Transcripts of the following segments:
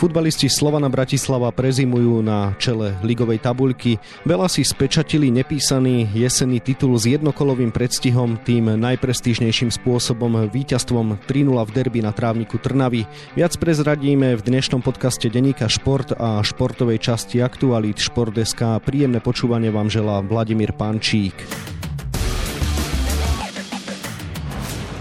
Futbalisti Slovana Bratislava prezimujú na čele ligovej tabuľky. Veľa si spečatili nepísaný jesenný titul s jednokolovým predstihom, tým najprestížnejším spôsobom víťazstvom 3-0 v derby na trávniku Trnavy. Viac prezradíme v dnešnom podcaste Deníka Šport a športovej časti Aktualit Šport.sk. Príjemné počúvanie vám želá Vladimír Pančík.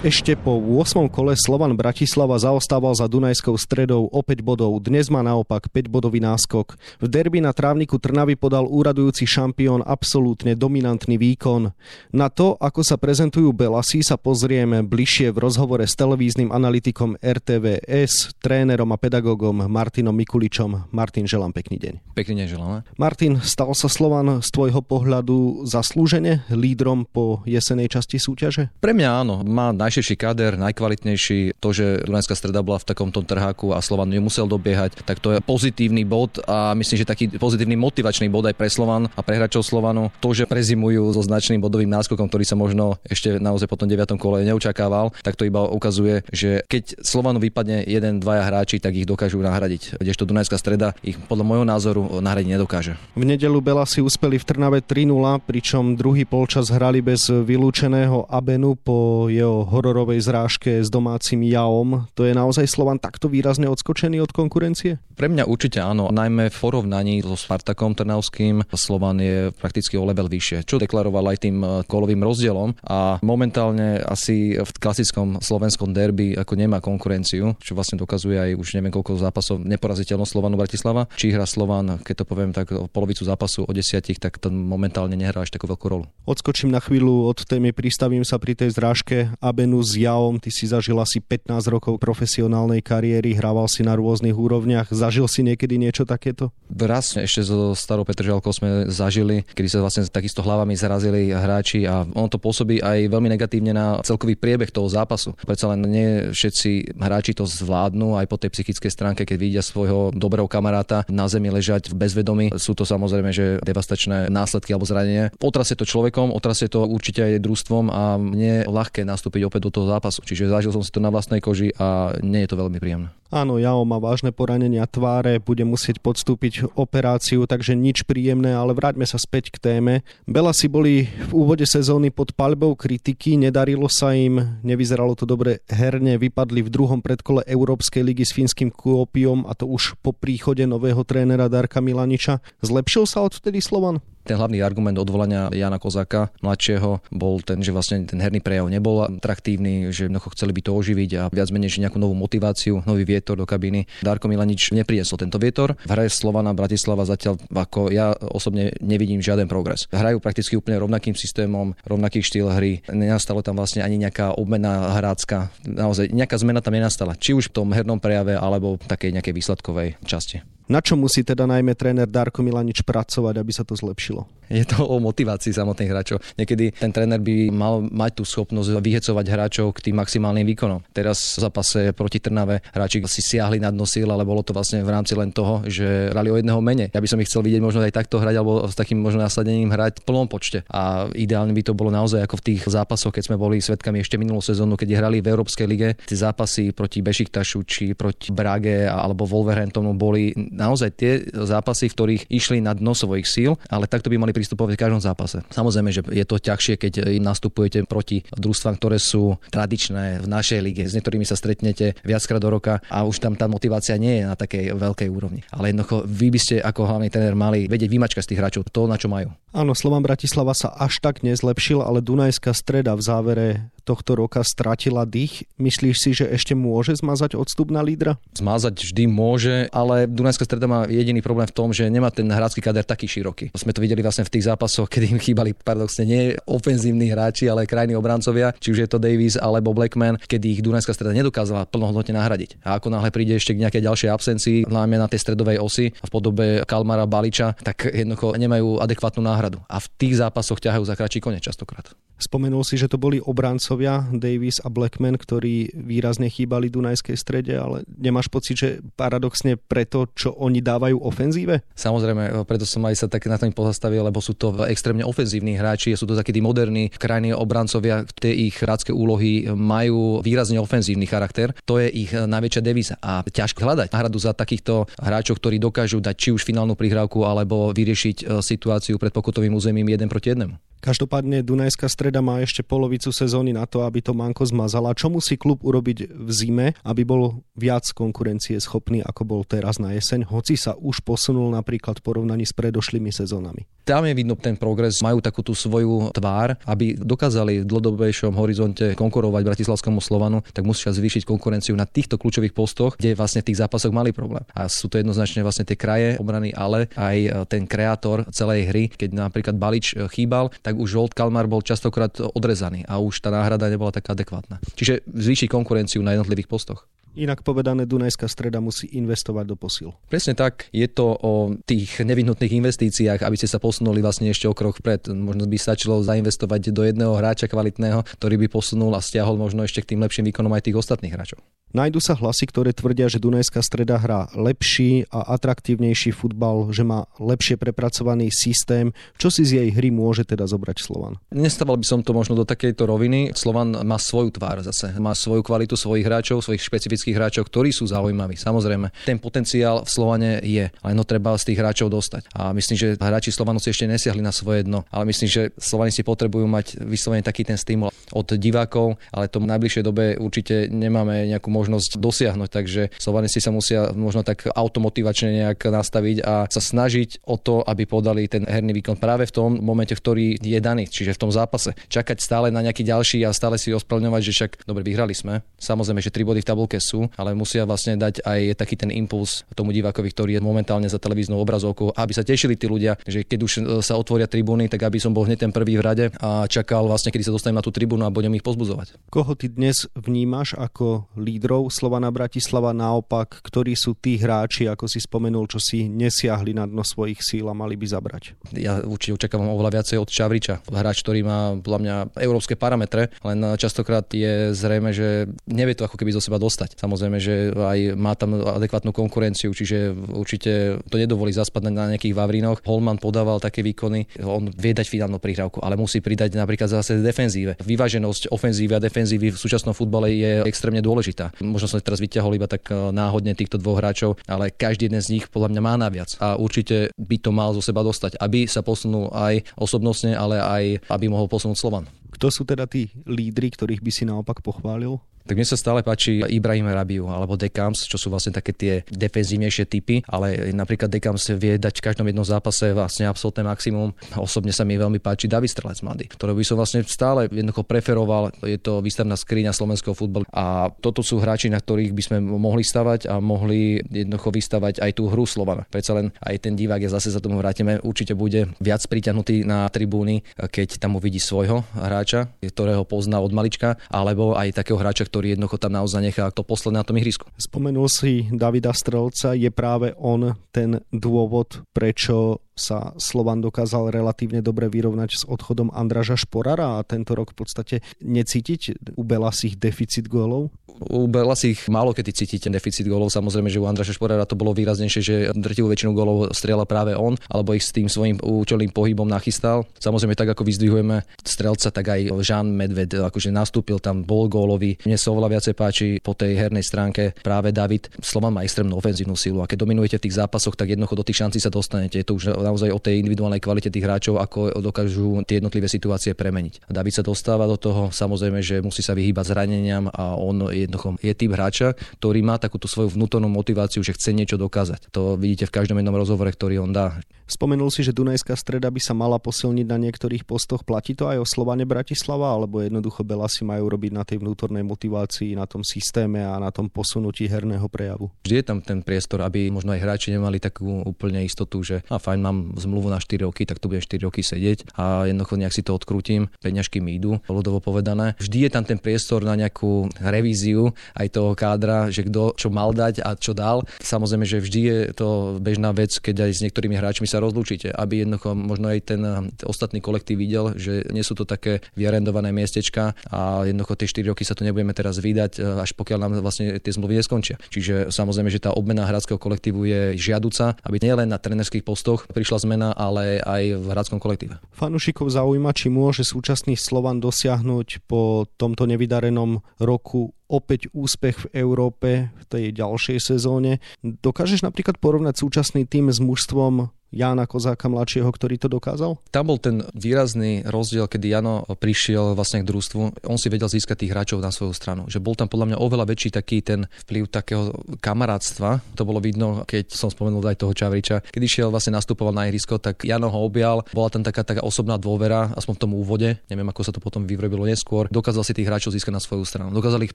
Ešte po 8. kole Slovan Bratislava zaostával za Dunajskou stredou o 5 bodov. Dnes má naopak 5 bodový náskok. V derby na trávniku Trnavy podal úradujúci šampión absolútne dominantný výkon. Na to, ako sa prezentujú Belasy, sa pozrieme bližšie v rozhovore s televíznym analytikom RTVS, trénerom a pedagógom Martinom Mikuličom. Martin, želám pekný deň. Pekný deň želám. Martin, stal sa Slovan z tvojho pohľadu zaslúžene lídrom po jesenej časti súťaže? Pre mňa áno. Má najširší káder, najkvalitnejší. To, že Dunajská streda bola v takomto trháku a Slovan nemusel dobiehať, tak to je pozitívny bod a myslím, že taký pozitívny motivačný bod aj pre Slovan a pre hráčov Slovanu. To, že prezimujú so značným bodovým náskokom, ktorý sa možno ešte naozaj po tom 9. kole neočakával, tak to iba ukazuje, že keď Slovanu vypadne jeden, dvaja hráči, tak ich dokážu nahradiť. Kdežto Dunajská streda ich podľa môjho názoru nahradiť nedokáže. V nedelu Bela si uspeli v Trnave 3-0, pričom druhý polčas hrali bez vylúčeného Abenu po jeho hororovej zrážke s domácim Jaom. To je naozaj Slovan takto výrazne odskočený od konkurencie? Pre mňa určite áno, najmä v porovnaní so Spartakom Trnavským Slovan je prakticky o level vyššie, čo deklaroval aj tým eh, kolovým rozdielom a momentálne asi v klasickom slovenskom derby ako nemá konkurenciu, čo vlastne dokazuje aj už neviem koľko zápasov neporaziteľnosť Slovanu Bratislava. Či hra Slovan, keď to poviem tak polovicu zápasu o desiatich, tak to momentálne nehrá až takú veľkú rolu. Odskočím na chvíľu od témy, pristavím sa pri tej zrážke Aben scénu s Jaom, ty si zažil asi 15 rokov profesionálnej kariéry, hrával si na rôznych úrovniach. Zažil si niekedy niečo takéto? Raz ešte so starou Petržalkou sme zažili, kedy sa vlastne takisto hlavami zrazili hráči a ono to pôsobí aj veľmi negatívne na celkový priebeh toho zápasu. Predsa len nie všetci hráči to zvládnu aj po tej psychickej stránke, keď vidia svojho dobrého kamaráta na zemi ležať v bezvedomí. Sú to samozrejme, že devastačné následky alebo zranenie. Otrasie to človekom, otrasie to určite aj družstvom a mne ľahké nastúpiť opäť do toho zápasu. Čiže zažil som si to na vlastnej koži a nie je to veľmi príjemné. Áno, Jao má vážne poranenia tváre, bude musieť podstúpiť operáciu, takže nič príjemné, ale vráťme sa späť k téme. Bela si boli v úvode sezóny pod palbou kritiky, nedarilo sa im, nevyzeralo to dobre herne, vypadli v druhom predkole Európskej ligy s fínskym Kuopiom a to už po príchode nového trénera Darka Milaniča. Zlepšil sa odvtedy Slovan? Ten hlavný argument odvolania Jana Kozaka, mladšieho, bol ten, že vlastne ten herný prejav nebol atraktívny, že jednoducho chceli by to oživiť a viac menej nejakú novú motiváciu, nový vietor do kabíny. Darko Milanič nepriesol tento vietor. V hre Slovana Bratislava zatiaľ ako ja osobne nevidím žiaden progres. Hrajú prakticky úplne rovnakým systémom, rovnaký štýl hry. Nenastalo tam vlastne ani nejaká obmena hrácka. Naozaj nejaká zmena tam nenastala. Či už v tom hernom prejave alebo takej nejakej výsledkovej časti. Na čo musí teda najmä tréner Darko Milanič pracovať, aby sa to zlepšilo? Je to o motivácii samotných hráčov. Niekedy ten tréner by mal mať tú schopnosť vyhecovať hráčov k tým maximálnym výkonom. Teraz v zápase proti Trnave hráči si siahli na dno síl, ale bolo to vlastne v rámci len toho, že hrali o jedného mene. Ja by som ich chcel vidieť možno aj takto hrať alebo s takým možno nasadením hrať v plnom počte. A ideálne by to bolo naozaj ako v tých zápasoch, keď sme boli svetkami ešte minulú sezónu, keď hrali v Európskej lige. Tie zápasy proti Bešiktašu či proti Brage alebo Wolverhamptonu boli naozaj tie zápasy, v ktorých išli na dno svojich síl, ale takto by mali pristupovať v každom zápase. Samozrejme, že je to ťažšie, keď nastupujete proti družstvám, ktoré sú tradičné v našej lige. S niektorými sa stretnete viackrát do roka a už tam tá motivácia nie je na takej veľkej úrovni. Ale jednoducho vy by ste ako hlavný tréner mali vedieť vymačkať z tých hráčov to, na čo majú. Áno, Slovan Bratislava sa až tak nezlepšil, ale Dunajská streda v závere tohto roka stratila dých. Myslíš si, že ešte môže zmazať odstup na lídra? Zmazať vždy môže, ale Dunajská streda má jediný problém v tom, že nemá ten hrácky kader taký široký. Sme to videli vlastne v tých zápasoch, kedy im chýbali paradoxne nie ofenzívni hráči, ale krajní obrancovia, či už je to Davis alebo Blackman, kedy ich Dunajská streda nedokázala plnohodnotne nahradiť. A ako náhle príde ešte k nejakej ďalšej absencii, najmä na tej stredovej osi v podobe Kalmara Baliča, tak jednoducho nemajú adekvátnu náhradu. A v tých zápasoch ťahajú za kratší koniec častokrát. Spomenul si, že to boli obrancovia obrancovia Davis a Blackman, ktorí výrazne chýbali Dunajskej strede, ale nemáš pocit, že paradoxne preto, čo oni dávajú ofenzíve? Samozrejme, preto som aj sa tak na tom pozastavil, lebo sú to extrémne ofenzívni hráči, sú to takí tí moderní krajní obrancovia, tie ich hrácké úlohy majú výrazne ofenzívny charakter. To je ich najväčšia devíza a ťažko hľadať náhradu za takýchto hráčov, ktorí dokážu dať či už finálnu prihrávku alebo vyriešiť e, situáciu pred pokutovým územím jeden proti jednému. Každopádne Dunajská streda má ešte polovicu sezóny na to, aby to Manko zmazala. Čo musí klub urobiť v zime, aby bol viac konkurencie schopný, ako bol teraz na jeseň, hoci sa už posunul napríklad v porovnaní s predošlými sezónami? Tam je vidno ten progres, majú takú tú svoju tvár, aby dokázali v dlhodobejšom horizonte konkurovať Bratislavskému Slovanu, tak musia zvýšiť konkurenciu na týchto kľúčových postoch, kde vlastne v tých zápasoch mali problém. A sú to jednoznačne vlastne tie kraje obrany, ale aj ten kreator celej hry, keď napríklad Balič chýbal, tak už Žolt Kalmar bol častokrát odrezaný a už tá náhrada nebola taká adekvátna. Čiže zvýšiť konkurenciu na jednotlivých postoch. Inak povedané, Dunajská streda musí investovať do posil. Presne tak. Je to o tých nevyhnutných investíciách, aby ste sa posunuli vlastne ešte o krok vpred. Možno by stačilo zainvestovať do jedného hráča kvalitného, ktorý by posunul a stiahol možno ešte k tým lepším výkonom aj tých ostatných hráčov. Najdu sa hlasy, ktoré tvrdia, že Dunajská streda hrá lepší a atraktívnejší futbal, že má lepšie prepracovaný systém. Čo si z jej hry môže teda zobrať Slovan? Nestával by som to možno do takejto roviny. Slovan má svoju tvár zase. Má svoju kvalitu svojich hráčov, svojich špecifických hráčov, ktorí sú zaujímaví. Samozrejme, ten potenciál v Slovane je, len no treba z tých hráčov dostať. A myslím, že hráči Slovanu si ešte nesiahli na svoje dno, ale myslím, že Slovanisti potrebujú mať vyslovene taký ten stimul od divákov, ale to v najbližšej dobe určite nemáme nejakú možnosť dosiahnuť, takže Slovanisti sa musia možno tak automotivačne nejak nastaviť a sa snažiť o to, aby podali ten herný výkon práve v tom momente, ktorý je daný, čiže v tom zápase. Čakať stále na nejaký ďalší a stále si ospravedlňovať, že však dobre vyhrali sme. Samozrejme, že tri body v tabulke sú, ale musia vlastne dať aj taký ten impuls tomu divákovi, ktorý je momentálne za televíznou obrazovkou, aby sa tešili tí ľudia, že keď už sa otvoria tribúny, tak aby som bol hneď ten prvý v rade a čakal vlastne, kedy sa dostanem na tú tribúnu a budem ich pozbudzovať. Koho ty dnes vnímaš ako lídrov Slovana Bratislava naopak, ktorí sú tí hráči, ako si spomenul, čo si nesiahli na dno svojich síl a mali by zabrať? Ja určite očakávam oveľa viacej od Čavriča. Hráč, ktorý má podľa mňa európske parametre, len častokrát je zrejme, že nevie to ako keby zo seba dostať. Samozrejme, že aj má tam adekvátnu konkurenciu, čiže určite to nedovolí zaspať na nejakých Vavrinoch. Holman podával také výkony, on vie dať finálnu prihrávku, ale musí pridať napríklad zase defenzíve. Vyváženosť ofenzívy a defenzívy v súčasnom futbale je extrémne dôležitá. Možno som teraz vyťahol iba tak e, náhodne týchto dvoch hráčov, ale každý jeden z nich podľa mňa má naviac a určite by to mal zo seba dostať, aby sa posunul aj osobnostne, ale aj aby mohol posunúť Slovan. Kto sú teda tí lídry, ktorých by si naopak pochválil? Tak mne sa stále páči Ibrahim Rabiu alebo Dekams, čo sú vlastne také tie defenzívnejšie typy, ale napríklad Dekams vie dať v každom jednom zápase vlastne absolútne maximum. Osobne sa mi veľmi páči David Strelec mladý, ktorého by som vlastne stále jednoducho preferoval. Je to výstavná skriňa slovenského futbalu a toto sú hráči, na ktorých by sme mohli stavať a mohli jednoducho vystavať aj tú hru Slovana. Predsa len aj ten divák, ja zase za tomu vrátime, určite bude viac priťahnutý na tribúny, keď tam uvidí svojho hráča, ktorého pozná od malička, alebo aj takého hráča, ktorý jednoducho tam naozaj nechá to posledné na tom ihrisku. Spomenul si Davida Strelca, je práve on ten dôvod, prečo sa Slovan dokázal relatívne dobre vyrovnať s odchodom Andraža Šporara a tento rok v podstate necítiť u Belasich deficit gólov? U Belasich málo kedy cítite deficit gólov, samozrejme, že u Andraža Šporara to bolo výraznejšie, že drtivú väčšinu gólov strieľa práve on, alebo ich s tým svojím účelným pohybom nachystal. Samozrejme, tak ako vyzdvihujeme strelca, tak aj Jean Medved akože nastúpil tam, bol gólový. Mne sa oveľa viacej páči po tej hernej stránke práve David. Slovan má extrémnu ofenzívnu silu a keď dominujete v tých zápasoch, tak jednoducho do tých šancí sa dostanete. Je to už naozaj o tej individuálnej kvalite tých hráčov, ako dokážu tie jednotlivé situácie premeniť. David sa dostáva do toho, samozrejme, že musí sa vyhýbať zraneniam a on jednoducho je typ hráča, ktorý má takúto svoju vnútornú motiváciu, že chce niečo dokázať. To vidíte v každom jednom rozhovore, ktorý on dá. Spomenul si, že Dunajská streda by sa mala posilniť na niektorých postoch. Platí to aj o Slovane Bratislava, alebo jednoducho Bela si majú robiť na tej vnútornej motivácii, na tom systéme a na tom posunutí herného prejavu? Vždy je tam ten priestor, aby možno aj hráči nemali takú úplne istotu, že a fajn, mám zmluvu na 4 roky, tak tu budem 4 roky sedieť a jednoducho nejak si to odkrútim, peňažky mi idú, ľudovo povedané. Vždy je tam ten priestor na nejakú revíziu aj toho kádra, že kto čo mal dať a čo dal. Samozrejme, že vždy je to bežná vec, keď aj s niektorými hráčmi sa rozlúčite, aby jednoducho možno aj ten, ten ostatný kolektív videl, že nie sú to také vyarendované miestečka a jednoducho tie 4 roky sa tu nebudeme teraz vydať, až pokiaľ nám vlastne tie zmluvy neskončia. Čiže samozrejme, že tá obmena hráckého kolektívu je žiaduca, aby nielen na trenerských postoch prišla zmena, ale aj v hráckom kolektíve. Fanušikov zaujíma, či môže súčasný Slovan dosiahnuť po tomto nevydarenom roku opäť úspech v Európe v tej ďalšej sezóne. Dokážeš napríklad porovnať súčasný tým s mužstvom Jana Kozáka mladšieho, ktorý to dokázal? Tam bol ten výrazný rozdiel, kedy Jano prišiel vlastne k družstvu. On si vedel získať tých hráčov na svoju stranu. Že bol tam podľa mňa oveľa väčší taký ten vplyv takého kamarátstva. To bolo vidno, keď som spomenul aj toho Čavriča. Keď išiel vlastne nastupoval na ihrisko, tak Jano ho objal. Bola tam taká, taká osobná dôvera, aspoň v tom úvode. Neviem, ako sa to potom vyvrobilo neskôr. Dokázal si tých hráčov získať na svoju stranu. Dokázal ich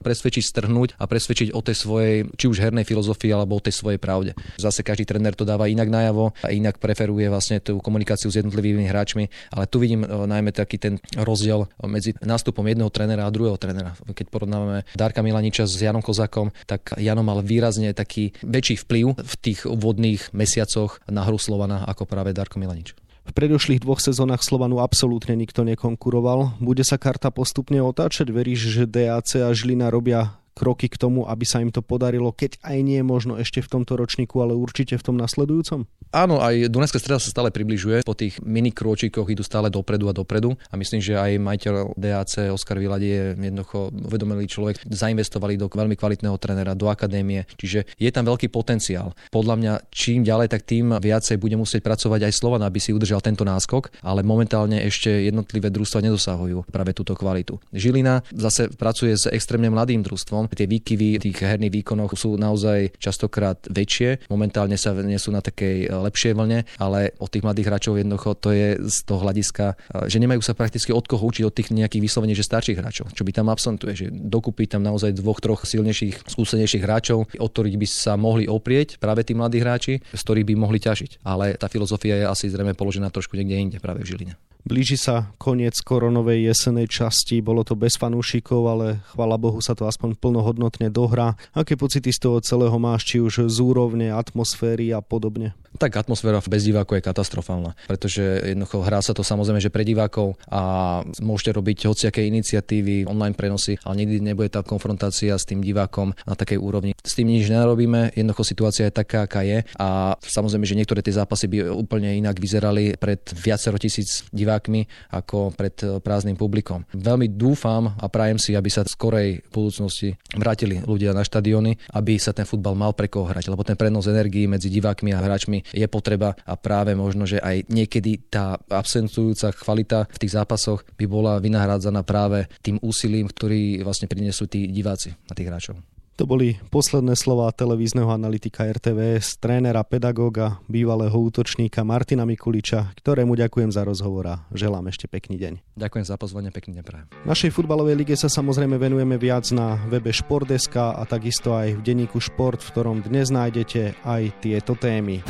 presvedčiť, strhnúť a presvedčiť o tej svojej, či už hernej filozofii alebo o tej svojej pravde. Zase každý tréner to dáva inak najavo a inak preferuje vlastne tú komunikáciu s jednotlivými hráčmi, ale tu vidím e, najmä taký ten rozdiel medzi nástupom jedného trénera a druhého trénera. Keď porovnávame Darka Milaniča s Janom Kozakom, tak Jano mal výrazne taký väčší vplyv v tých úvodných mesiacoch na hru Slovana ako práve Darko Milanič. V predošlých dvoch sezónach Slovanu absolútne nikto nekonkuroval. Bude sa karta postupne otáčať? Veríš, že DAC a Žilina robia kroky k tomu, aby sa im to podarilo, keď aj nie možno ešte v tomto ročníku, ale určite v tom nasledujúcom? Áno, aj Dunajská streda sa stále približuje. Po tých mini krôčikoch idú stále dopredu a dopredu. A myslím, že aj majiteľ DAC Oskar Viladi je jednoducho uvedomelý človek. Zainvestovali do veľmi kvalitného trénera, do akadémie. Čiže je tam veľký potenciál. Podľa mňa čím ďalej, tak tým viacej bude musieť pracovať aj Slovan, aby si udržal tento náskok, ale momentálne ešte jednotlivé družstva nedosahujú práve túto kvalitu. Žilina zase pracuje s extrémne mladým družstvom. Tie výkyvy v tých herných výkonoch sú naozaj častokrát väčšie. Momentálne sa nie sú na takej lepšej vlne, ale od tých mladých hráčov jednoducho to je z toho hľadiska, že nemajú sa prakticky od koho učiť od tých nejakých vyslovene, že starších hráčov, čo by tam absentuje, že dokupí tam naozaj dvoch, troch silnejších, skúsenejších hráčov, od ktorých by sa mohli oprieť práve tí mladí hráči, z ktorých by mohli ťažiť. Ale tá filozofia je asi zrejme položená trošku niekde inde práve v Žiline. Blíži sa koniec koronovej jesenej časti, bolo to bez fanúšikov, ale chvala Bohu sa to aspoň plnohodnotne dohrá. Aké pocity z toho celého máš, či už z úrovne, atmosféry a podobne? Tak atmosféra bez divákov je katastrofálna, pretože jednoducho hrá sa to samozrejme, že pre divákov a môžete robiť hociaké iniciatívy, online prenosy, ale nikdy nebude tá konfrontácia s tým divákom na takej úrovni. S tým nič nerobíme, jednoducho situácia je taká, aká je a samozrejme, že niektoré tie zápasy by úplne inak vyzerali pred viacero tisíc divákov divákmi ako pred eh, prázdnym publikom. Veľmi dúfam a prajem si, aby sa v skorej budúcnosti vrátili ľudia na štadióny, aby sa ten futbal mal pre koho hrať, lebo ten prenos energií medzi divákmi a hráčmi je potreba a práve možno, že aj niekedy tá absentujúca kvalita v tých zápasoch by bola vynahrádzaná práve tým úsilím, ktorý vlastne prinesú tí diváci na tých hráčov. To boli posledné slova televízneho analytika RTVS, trénera, pedagóga, bývalého útočníka Martina Mikuliča, ktorému ďakujem za rozhovor a želám ešte pekný deň. Ďakujem za pozvanie, pekný deň prajem. Našej futbalovej lige sa samozrejme venujeme viac na webe Športdeska a takisto aj v denníku Šport, v ktorom dnes nájdete aj tieto témy.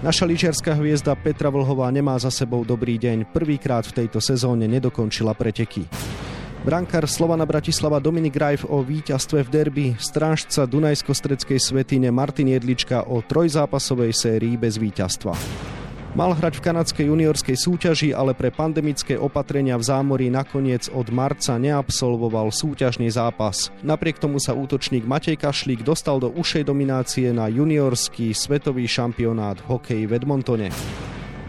Naša lyžiarská hviezda Petra Vlhová nemá za sebou dobrý deň. Prvýkrát v tejto sezóne nedokončila preteky. Brankár Slovana Bratislava Dominik Rajf o víťazstve v derby, strážca Dunajsko-stredskej svetine Martin Jedlička o trojzápasovej sérii bez víťazstva. Mal hrať v kanadskej juniorskej súťaži, ale pre pandemické opatrenia v zámorí nakoniec od marca neabsolvoval súťažný zápas. Napriek tomu sa útočník Matej Kašlík dostal do ušej dominácie na juniorský svetový šampionát v hokeji v Edmontone.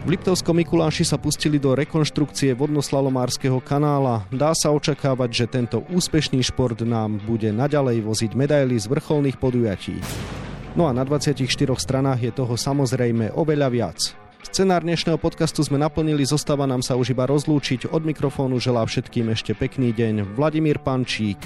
V Liptovskom Mikuláši sa pustili do rekonštrukcie vodnoslalomárskeho kanála. Dá sa očakávať, že tento úspešný šport nám bude naďalej voziť medaily z vrcholných podujatí. No a na 24 stranách je toho samozrejme oveľa viac. Scenár dnešného podcastu sme naplnili, zostáva nám sa už iba rozlúčiť. Od mikrofónu želá všetkým ešte pekný deň Vladimír Pančík.